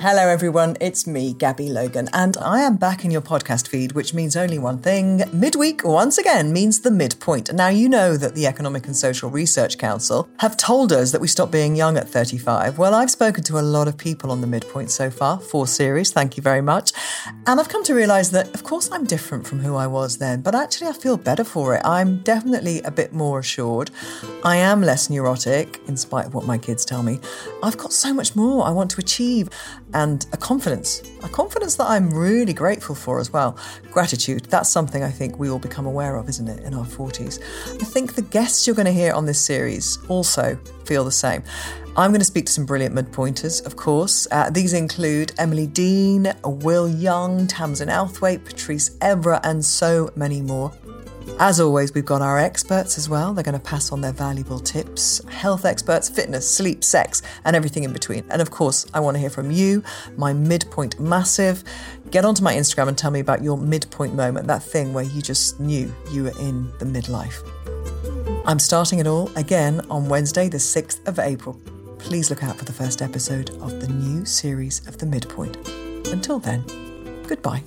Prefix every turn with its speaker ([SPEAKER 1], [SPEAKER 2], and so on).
[SPEAKER 1] Hello, everyone. It's me, Gabby Logan, and I am back in your podcast feed, which means only one thing. Midweek, once again, means the midpoint. Now, you know that the Economic and Social Research Council have told us that we stop being young at 35. Well, I've spoken to a lot of people on the midpoint so far, four series, thank you very much. And I've come to realize that, of course, I'm different from who I was then, but actually, I feel better for it. I'm definitely a bit more assured. I am less neurotic, in spite of what my kids tell me. I've got so much more I want to achieve and a confidence, a confidence that I'm really grateful for as well. Gratitude, that's something I think we all become aware of, isn't it, in our 40s? I think the guests you're going to hear on this series also feel the same. I'm going to speak to some brilliant midpointers, of course. Uh, these include Emily Dean, Will Young, Tamzin Outhwaite, Patrice Evra, and so many more. As always, we've got our experts as well. They're going to pass on their valuable tips health experts, fitness, sleep, sex, and everything in between. And of course, I want to hear from you, my midpoint massive. Get onto my Instagram and tell me about your midpoint moment, that thing where you just knew you were in the midlife. I'm starting it all again on Wednesday, the 6th of April. Please look out for the first episode of the new series of The Midpoint. Until then, goodbye.